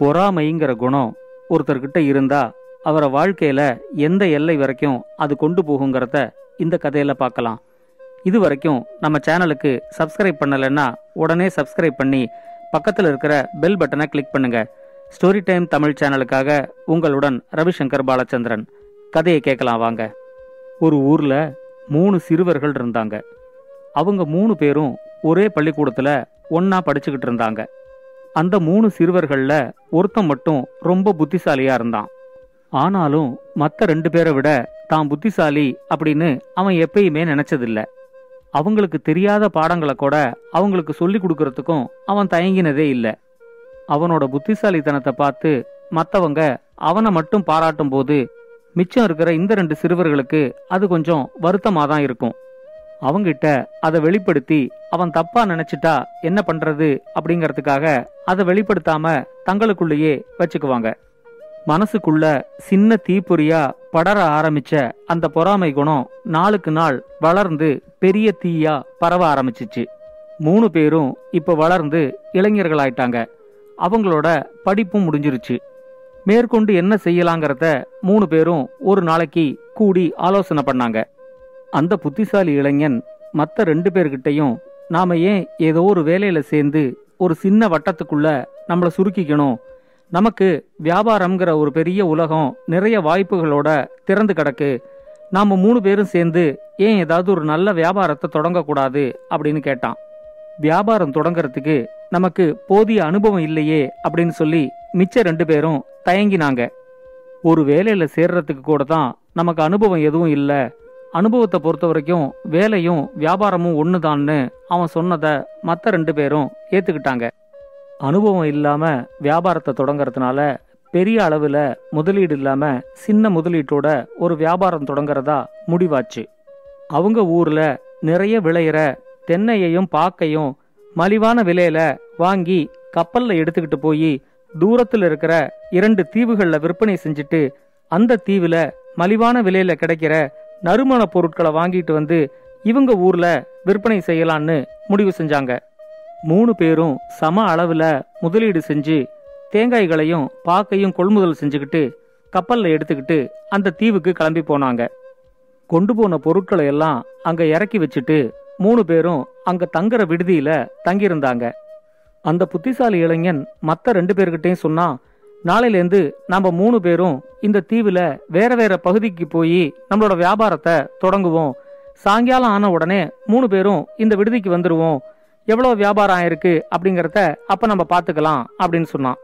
பொறாமைங்கிற குணம் ஒருத்தர்கிட்ட இருந்தா அவரை வாழ்க்கையில எந்த எல்லை வரைக்கும் அது கொண்டு போகுங்கிறத இந்த கதையில பார்க்கலாம். இது வரைக்கும் நம்ம சேனலுக்கு சப்ஸ்கிரைப் பண்ணலைன்னா உடனே சப்ஸ்கிரைப் பண்ணி பக்கத்தில் இருக்கிற பெல் பட்டனை கிளிக் பண்ணுங்க. ஸ்டோரி டைம் தமிழ் சேனலுக்காக உங்களுடன் ரவிசங்கர் பாலச்சந்திரன். கதையை கேட்கலாம் வாங்க. ஒரு ஊர்ல மூணு சிறுவர்கள் இருந்தாங்க. அவங்க மூணு பேரும் ஒரே பள்ளிக்கூடத்துல ஒன்னா படிச்சுக்கிட்டு இருந்தாங்க. அந்த மூணு சிறுவர்கள்ல ஒருத்தன் மட்டும் ரொம்ப புத்திசாலியா இருந்தான். ஆனாலும் மற்ற ரெண்டு பேரை விட தான் புத்திசாலி அப்படின்னு அவன் எப்பயுமே நினைச்சதில்ல. அவங்களுக்கு தெரியாத பாடங்களை கூட அவங்களுக்கு சொல்லி கொடுக்கறதுக்கும் அவன் தயங்கினதே இல்லை. அவனோட புத்திசாலித்தனத்தை பார்த்து மற்றவங்க அவனை மட்டும் பாராட்டும் போது மிச்சம் இருக்கிற இந்த ரெண்டு சிறுவர்களுக்கு அது கொஞ்சம் வருத்தமாக தான் இருக்கும். அவங்கிட்ட அதை வெளிப்படுத்தி அவன் தப்பா நினைச்சிட்டா என்ன பண்றது? அப்படிங்கறதுக்காக அதை வெளிப்படுத்தாம தங்களுக்குள்ளேயே வச்சுக்குவாங்க. மனசுக்குள்ள சின்ன தீப்பொறியா படர ஆரம்பிச்ச அந்த பொறாமை குணம் நாளுக்கு நாள் வளர்ந்து பெரிய தீயா பரவ ஆரம்பிச்சிச்சு. மூணு பேரும் இப்ப வளர்ந்து இளைஞர்களாயிட்டாங்க. அவங்களோட படிப்பும் முடிஞ்சிருச்சு. மேற்கொண்டு என்ன செய்யலாங்கிறத மூணு பேரும் ஒரு நாளைக்கு கூடி ஆலோசனை பண்ணாங்க. அந்த புத்திசாலி இளைஞன் மற்ற ரெண்டு பேர்கிட்டயும் நாம ஏன் ஏதோ ஒரு வேலையில சேர்ந்து ஒரு சின்ன வட்டத்துக்குள்ள நம்மளை சுருக்கிக்கணும்? நமக்கு வியாபாரம்ங்கிற ஒரு பெரிய உலகம் நிறைய வாய்ப்புகளோட திறந்து கிடக்கு. நாம மூணு பேரும் சேர்ந்து ஏன் ஏதாவது ஒரு நல்ல வியாபாரத்தை தொடங்கக்கூடாது? அப்படின்னு கேட்டான். வியாபாரம் தொடங்கிறதுக்கு நமக்கு போதிய அனுபவம் இல்லையே அப்படின்னு சொல்லி மிச்ச ரெண்டு பேரும் தயங்கினாங்க. ஒரு வேலையில சேர்றதுக்கு கூட தான் நமக்கு அனுபவம் எதுவும் இல்லை. அனுபவத்தை பொறுத்த வரைக்கும் வேலையும் வியாபாரமும் ஒண்ணுதான்னு அவன் சொன்னதை மத்த ரெண்டு பேரும் ஏத்துக்கிட்டாங்க. அனுபவம் இல்லாம வியாபாரத்தை தொடங்கறதுனால பெரிய அளவுல முதலீடு இல்லாம சின்ன முதலீட்டோட ஒரு வியாபாரம் தொடங்கறதா முடிவாச்சு. அவங்க ஊர்ல நிறைய விளையிற தென்னையையும் பாக்கையும் மலிவான விலையில வாங்கி கப்பல்ல எடுத்துக்கிட்டு போய் தூரத்துல இருக்கிற இரண்டு தீவுகளில் விற்பனை செஞ்சுட்டு அந்த தீவுல மலிவான விலையில கிடைக்கிற நறுமண பொருட்களை வாங்கிட்டு வந்து இவங்க ஊர்ல விற்பனை செய்யலான்னு முடிவு செஞ்சாங்க. மூணு பேரும் சம அளவுல முதலீடு செஞ்சு தேங்காய்களையும் பாக்கையும் கொள்முதல் செஞ்சுக்கிட்டு கப்பல்ல எடுத்துக்கிட்டு அந்த தீவுக்கு கிளம்பி போனாங்க. கொண்டு போன பொருட்களை எல்லாம் அங்க இறக்கி வச்சுட்டு மூணு பேரும் அங்க தங்குற விடுதியில தங்கியிருந்தாங்க. அந்த புத்திசாலி இளைஞன் மத்த ரெண்டு பேர்கிட்டயும் சொன்னா நாளையிலேருந்து நாம மூணு பேரும் இந்த தீவுல வேற வேற பகுதிக்கு போய் நம்மளோட வியாபாரத்தை தொடங்குவோம். சாயங்காலம் ஆன உடனே மூணு பேரும் இந்த விடுதிக்கு வந்துருவோம். எவ்வளவு வியாபாரம் ஆயிருக்கு அப்படிங்கறத அப்ப நம்ம பாத்துக்கலாம் அப்படின்னு சொன்னான்.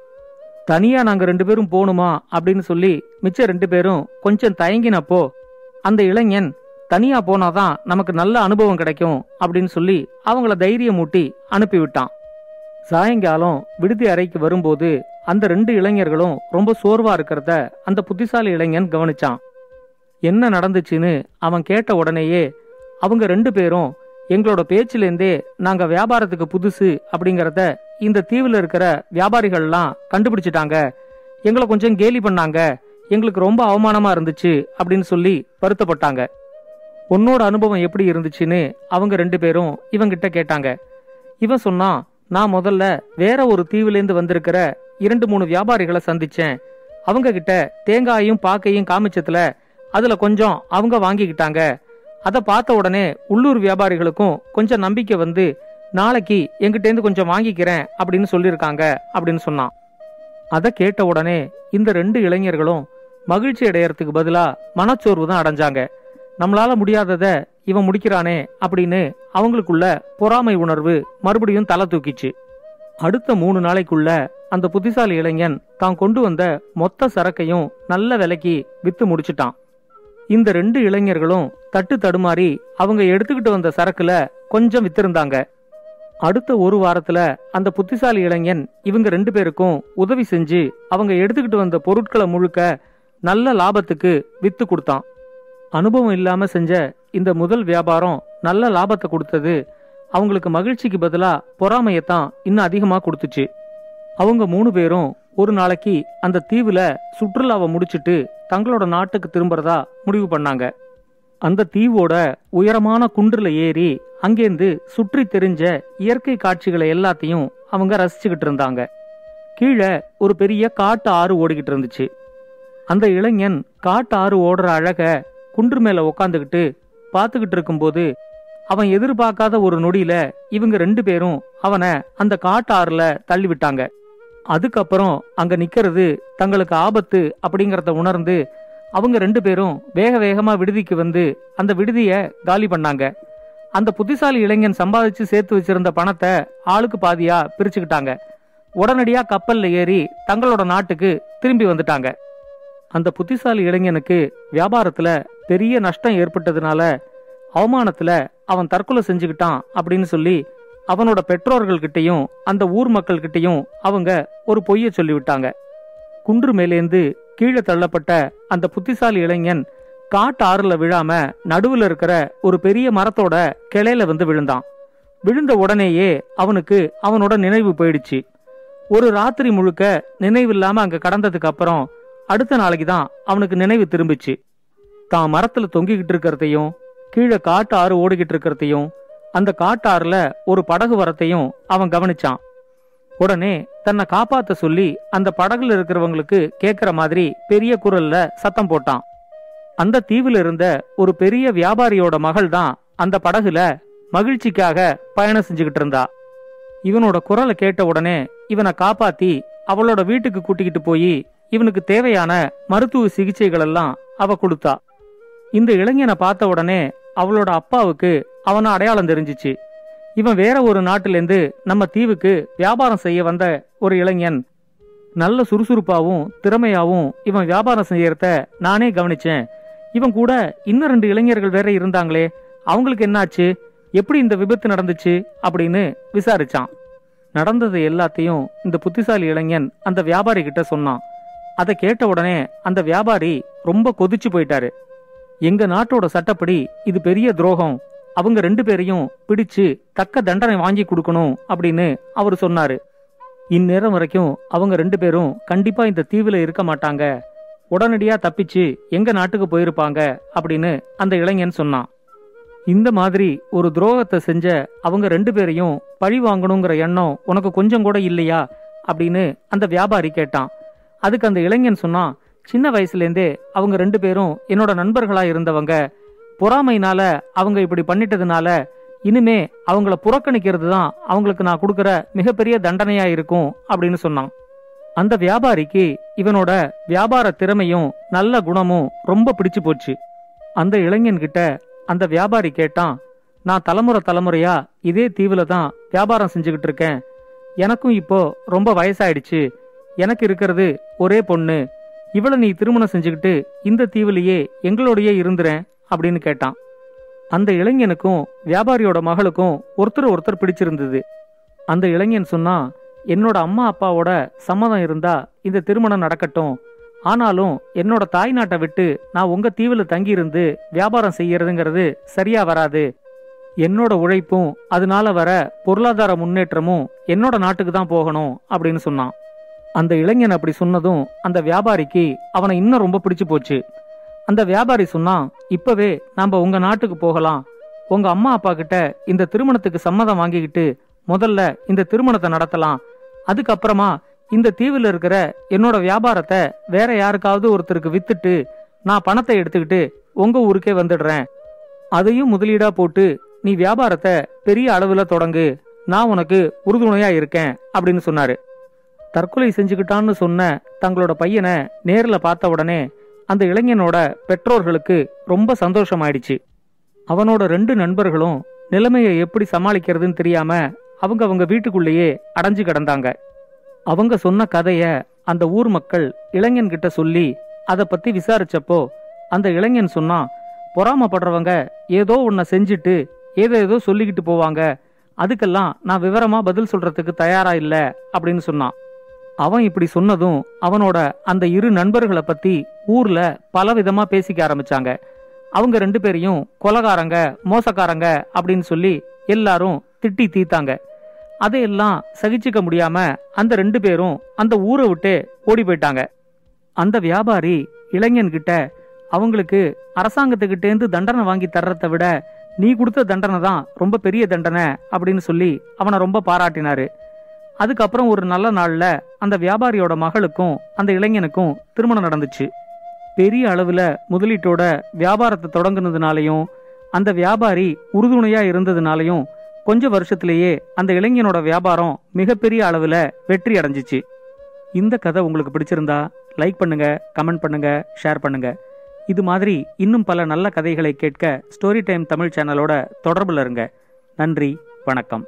தனியா நாங்க ரெண்டு பேரும் போகணுமா அப்படின்னு சொல்லி மிச்ச ரெண்டு பேரும் கொஞ்சம் தயங்கினப்போ அந்த இளைஞன் தனியா போனாதான் நமக்கு நல்ல அனுபவம் கிடைக்கும் அப்படின்னு சொல்லி அவங்கள தைரியம் மூட்டி அனுப்பிவிட்டான். சாயங்காலம் விடுதி அறைக்கு வரும்போது அந்த ரெண்டு இளைஞர்களும் ரொம்ப சோர்வா இருக்கிறத அந்த புத்திசாலி இளைஞன் கவனிச்சான். என்ன நடந்துச்சுன்னு அவன் கேட்ட உடனேயே அவங்க ரெண்டு பேரும் எங்களோட பேச்சிலேருந்தே நாங்க வியாபாரத்துக்கு புதுசு அப்படிங்கறத இந்த தீவுல இருக்கிற வியாபாரிகள்லாம் கண்டுபிடிச்சிட்டாங்க. எங்களை கொஞ்சம் கேலி பண்ணாங்க. எங்களுக்கு ரொம்ப அவமானமா இருந்துச்சு அப்படின்னு சொல்லி வருத்தப்பட்டாங்க. உன்னோட அனுபவம் எப்படி இருந்துச்சுன்னு அவங்க ரெண்டு பேரும் இவங்கிட்ட கேட்டாங்க. இவன் சொன்னான் நான் முதல்ல வேற ஒரு தீவுலேருந்து வந்திருக்கிற இரண்டு மூணு வியாபாரிகளை சந்திச்சேன். அவங்க கிட்ட தேங்காயும் பாக்கையும் காமிச்சதுல அதுல கொஞ்சம் அவங்க வாங்கிக்கிட்டாங்க. அதை பார்த்த உடனே உள்ளூர் வியாபாரிகளுக்கும் கொஞ்சம் நம்பிக்கை வந்து நாளைக்கு எங்கிட்டேருந்து கொஞ்சம் வாங்கிக்கிறேன் அப்படின்னு சொல்லியிருக்காங்க அப்படின்னு சொன்னான். அதை கேட்ட உடனே இந்த ரெண்டு இளைஞர்களும் மகிழ்ச்சி அடையறதுக்கு பதிலாக மனச்சோர்வு தான் அடைஞ்சாங்க. நம்மளால முடியாதத இவன் முடிக்கிறானே அப்படின்னு அவங்களுக்குள்ள பொறாமை உணர்வு மறுபடியும் தலை தூக்கிச்சு. அடுத்த மூணு நாளைக்குள்ள அந்த புத்திசாலி இளைஞன் தான் கொண்டு வந்த மொத்த சரக்கையும் நல்ல விலைக்கு வித்து முடிச்சிட்டான். இந்த ரெண்டு இளைஞர்களும் தட்டு தடுமாறி அவங்க எடுத்துக்கிட்டு வந்த சரக்குல கொஞ்சம் வித்திருந்தாங்க. அடுத்த ஒரு வாரத்துல அந்த புத்திசாலி இளைஞன் இவங்க ரெண்டு பேருக்கும் உதவி செஞ்சு அவங்க எடுத்துக்கிட்டு வந்த பொருட்களை முழுக்க நல்ல லாபத்துக்கு வித்து கொடுத்தான். அனுபவம் இல்லாம செஞ்ச இந்த முதல் வியாபாரம் நல்ல லாபத்தை கொடுத்தது. அவங்களுக்கு மகிழ்ச்சிக்கு பதிலா பொறாமையத்தான் இன்னும் அதிகமா கொடுத்துச்சு. அவங்க மூணு பேரும் ஒரு நாளைக்கு அந்த தீவுல சுற்றுலாவை முடிச்சிட்டு தங்களோட நாட்டுக்கு திரும்புறதா முடிவு பண்ணாங்க. அந்த தீவோட உயரமான குன்றுல ஏறி அங்கேருந்து சுற்றி தெரிஞ்ச இயற்கை காட்சிகளை எல்லாத்தையும் அவங்க ரசிச்சுக்கிட்டு இருந்தாங்க. கீழே ஒரு பெரிய காட்டு ஆறு ஓடிக்கிட்டு இருந்துச்சு. அந்த இளைஞன் காட்டு ஆறு ஓடுற அழக குன்று மேல உக்காந்துக்கிட்டு பார்த்துக்கிட்டு இருக்கும்போது அவன் எதிர்பார்க்காத ஒரு நொடியில இவங்க ரெண்டு பேரும் அவனை அந்த காட்டாறுல தள்ளிவிட்டாங்க தள்ளி விட்டாங்க. அதுக்கப்புறம் அங்க நிக்கிறது தங்களுக்கு ஆபத்து அப்படிங்கறத உணர்ந்து அவங்க ரெண்டு பேரும் வேக வேகமா விடுதிக்கு வந்து அந்த விடுதிய காலி பண்ணாங்க. அந்த புத்திசாலி இளைஞன் சம்பாதிச்சு சேர்த்து வச்சிருந்த பணத்தை ஆளுக்கு பாதியா பிரிச்சுக்கிட்டாங்க. உடனடியா கப்பல்ல ஏறி தங்களோட நாட்டுக்கு திரும்பி வந்துட்டாங்க. அந்த புத்திசாலி இளைஞனுக்கு வியாபாரத்துல பெரிய நஷ்டம் ஏற்பட்டதுனால அவமானத்துல அவன் தற்கொலை செஞ்சுக்கிட்டான் அப்படின்னு சொல்லி அவனோட பெற்றோர்கள்கிட்டையும் அந்த ஊர் மக்கள்கிட்டயும் அவங்க ஒரு பொய்ய சொல்லிவிட்டாங்க. குன்று மேலேந்து கீழே தள்ளப்பட்ட அந்த புத்திசாலி இளைஞன் காட்டு ஆறுல விழாம நடுவுல இருக்கிற ஒரு பெரிய மரத்தோட கிளையில வந்து விழுந்தான். விழுந்த உடனேயே அவனுக்கு அவனோட நினைவு போயிடுச்சு. ஒரு ராத்திரி முழுக்க நினைவில்லாம அங்க கடந்ததுக்கு அப்புறம் அடுத்த நாளைக்கு தான் அவனுக்கு நினைவு திரும்பிச்சு. தான் மரத்துல தொங்கிக்கிட்டு இருக்கிறதையும் கீழே காட்டு ஆறு ஓடிக்கிட்டு இருக்கிறதையும் அந்த காட்டாறுல ஒரு படகு வரத்தையும் அவன் கவனிச்சான். உடனே தன்னை காப்பாத்த சொல்லி அந்த படகுல இருக்கிறவங்களுக்கு கேக்குற மாதிரி பெரிய குரல்ல சத்தம் போட்டான். அந்த தீவில் இருந்த ஒரு பெரிய வியாபாரியோட மகள் தான் அந்த படகுல மகிழ்ச்சிக்காக பயணம் செஞ்சுக்கிட்டு இருந்தா. இவனோட குரலை கேட்ட உடனே இவனை காப்பாத்தி அவளோட வீட்டுக்கு கூட்டிக்கிட்டு போய் இவனுக்கு தேவையான மருத்துவ சிகிச்சைகள் எல்லாம் அவ கொடுத்தா. இந்த இளைஞனை பார்த்த உடனே அவளோட அப்பாவுக்கு அவனை அடையாளம் தெரிஞ்சிச்சு. இவன் வேற ஒரு நாட்டிலேருந்து நம்ம தீவுக்கு வியாபாரம் செய்ய வந்த ஒரு இளைஞன். நல்ல சுறுசுறுப்பாவும் திறமையாவும் இவன் வியாபாரம் செய்யறத நானே கவனிச்சேன். இவன் கூட இன்னும் ரெண்டு இளைஞர்கள் வேற இருந்தாங்களே அவங்களுக்கு என்னாச்சு? எப்படி இந்த விபத்து நடந்துச்சு? அப்படின்னு விசாரிச்சான். நடந்தது எல்லாத்தையும் இந்த புத்திசாலி இளைஞன் அந்த வியாபாரி கிட்ட சொன்னான். அதை கேட்ட உடனே அந்த வியாபாரி ரொம்ப கொதிச்சு போயிட்டாரு. எங்க நாட்டோட சட்டப்படி இது பெரிய துரோகம். அவங்க ரெண்டு பேரையும் பிடிச்சு தக்க தண்டனை வாங்கி கொடுக்கணும் அப்படின்னு அவர் சொன்னாரு. இந்நேரம் வரைக்கும் அவங்க ரெண்டு பேரும் கண்டிப்பா இந்த தீவுல இருக்க மாட்டாங்க. உடனடியா தப்பிச்சு எங்க நாட்டுக்கு போயிருப்பாங்க அப்படின்னு அந்த இளைஞன் சொன்னான். இந்த மாதிரி ஒரு துரோகத்தை செஞ்ச அவங்க ரெண்டு பேரையும் பழி வாங்கணுங்கிற எண்ணம் உனக்கு கொஞ்சம் கூட இல்லையா அப்படின்னு அந்த வியாபாரி கேட்டான். அதுக்கு அந்த இளைஞன் சொன்னான் சின்ன வயசுலேருந்தே அவங்க ரெண்டு பேரும் என்னோட நண்பர்களா இருந்தவங்க. பொறாமைனால அவங்க இப்படி பண்ணிட்டதுனால இனிமே அவங்கள புறக்கணிக்கிறது தான் அவங்களுக்கு நான் கொடுக்குற மிகப்பெரிய தண்டனையா இருக்கும் அப்படின்னு சொன்னான். அந்த வியாபாரிக்கு இவனோட வியாபார திறமையும் நல்ல குணமும் ரொம்ப பிடிச்சு போச்சு. அந்த இளைஞன்கிட்ட அந்த வியாபாரி கேட்டான் நான் தலைமுறை தலைமுறையா இதே தீவுல தான் வியாபாரம் செஞ்சுக்கிட்டு இருக்கேன். எனக்கும் இப்போ ரொம்ப வயசாயிடுச்சு. எனக்கு இருக்கிறது ஒரே பொண்ணு. இவளை நீ திருமணம் செஞ்சுக்கிட்டு இந்த தீவுலயே எங்களோடையே இருந்துறேன் அப்படின்னு கேட்டான். அந்த இளைஞனுக்கும் வியாபாரியோட மகளுக்கும் ஒருத்தர் ஒருத்தர் பிடிச்சிருந்தது. அந்த இளைஞன் சொன்னா என்னோட அம்மா அப்பாவோட சம்மதம் இருந்தா இந்த திருமணம் நடக்கட்டும். ஆனாலும் என்னோட தாய் நாட்டை விட்டு நான் உங்க தீவில் தங்கியிருந்து வியாபாரம் செய்யறதுங்கிறது சரியா வராது. என்னோட உழைப்பும் அதனால வர பொருளாதார முன்னேற்றமும் என்னோட நாட்டுக்கு தான் போகணும் அப்படின்னு சொன்னான். அந்த இளைஞன் அப்படி சொன்னதும் அந்த வியாபாரிக்கு அவனை இன்னும் ரொம்ப பிடிச்சு போச்சு. அந்த வியாபாரி சொன்னான் இப்பவே நாம உங்க நாட்டுக்கு போகலாம். உங்க அம்மா அப்பா கிட்ட இந்த திருமணத்துக்கு சம்மதம் வாங்கிக்கிட்டு முதல்ல இந்த திருமணத்தை நடத்தலாம். அதுக்கப்புறமா இந்த தீவில் இருக்கிற என்னோட வியாபாரத்தை வேற யாருக்காவது ஒருத்தருக்கு வித்துட்டு நான் பணத்தை எடுத்துக்கிட்டு உங்க ஊருக்கே வந்துடுறேன். அதையும் முதலீடா போட்டு நீ வியாபாரத்தை பெரிய அளவுல தொடங்கு. நான் உனக்கு உறுதுணையா இருக்கேன். அப்படின்னு சொன்னாரு. தற்கொலை செஞ்சுக்கிட்டான்னு சொன்ன தங்களோட பையனை நேரில் பார்த்த உடனே அந்த இளைஞனோட பெற்றோர்களுக்கு ரொம்ப சந்தோஷமாயிடுச்சு. அவனோட ரெண்டு நண்பர்களும் நிலைமையை எப்படி சமாளிக்கிறதுன்னு தெரியாம அவங்க அவங்க வீட்டுக்குள்ளேயே அடைஞ்சு கிடந்தாங்க. அவங்க சொன்ன கதைய அந்த ஊர் மக்கள் இளைஞன்கிட்ட சொல்லி அதை பத்தி விசாரிச்சப்போ அந்த இளைஞன் சொன்னான் பொறாமப்படுறவங்க ஏதோ உன்னை செஞ்சுட்டு ஏதோ ஏதோ சொல்லிக்கிட்டு போவாங்க. அதுக்கெல்லாம் நான் விவரமா பதில் சொல்றதுக்கு தயாரா இல்ல அப்படின்னு சொன்னான். அவன் இப்படி சொன்னதும் அவனோட அந்த இரு நண்பர்களை பத்தி ஊர்ல பல விதமா பேசிக்க ஆரம்பிச்சாங்க. அவங்க ரெண்டு பேரையும் கொலகாரங்க மோசக்காரங்க அப்படின்னு சொல்லி எல்லாரும் திட்டி தீத்தாங்க அதையெல்லாம் சகிச்சுக்க முடியாம அந்த ரெண்டு பேரும் அந்த ஊரை விட்டு ஓடி போயிட்டாங்க. அந்த வியாபாரி இளைஞன்கிட்ட அவங்களுக்கு அரசாங்கத்துக்கிட்டேந்து தண்டனை வாங்கி தர்றதை விட நீ கொடுத்த தண்டனை தான் ரொம்ப பெரிய தண்டனை அப்படின்னு சொல்லி அவனை ரொம்ப பாராட்டினாரு. அதுக்கப்புறம் ஒரு நல்ல நாள்ல அந்த வியாபாரியோட மகளுக்கும் அந்த இளைஞனுக்கும் திருமணம் நடந்துச்சு. பெரிய அளவுல முதலீட்டோட வியாபாரத்தை தொடங்குனதுனாலையும் அந்த வியாபாரி உறுதுணையா இருந்ததுனாலையும் கொஞ்ச வருஷத்திலேயே அந்த இளைஞனோட வியாபாரம் மிகப்பெரிய அளவுல வெற்றி அடைஞ்சிச்சு. இந்த கதை உங்களுக்கு பிடிச்சிருந்தா லைக் பண்ணுங்க கமெண்ட் பண்ணுங்க ஷேர் பண்ணுங்க. இது மாதிரி இன்னும் பல நல்ல கதைகளை கேட்க ஸ்டோரி டைம் தமிழ் சேனலோட தொடர்பில் இருங்க. நன்றி வணக்கம்.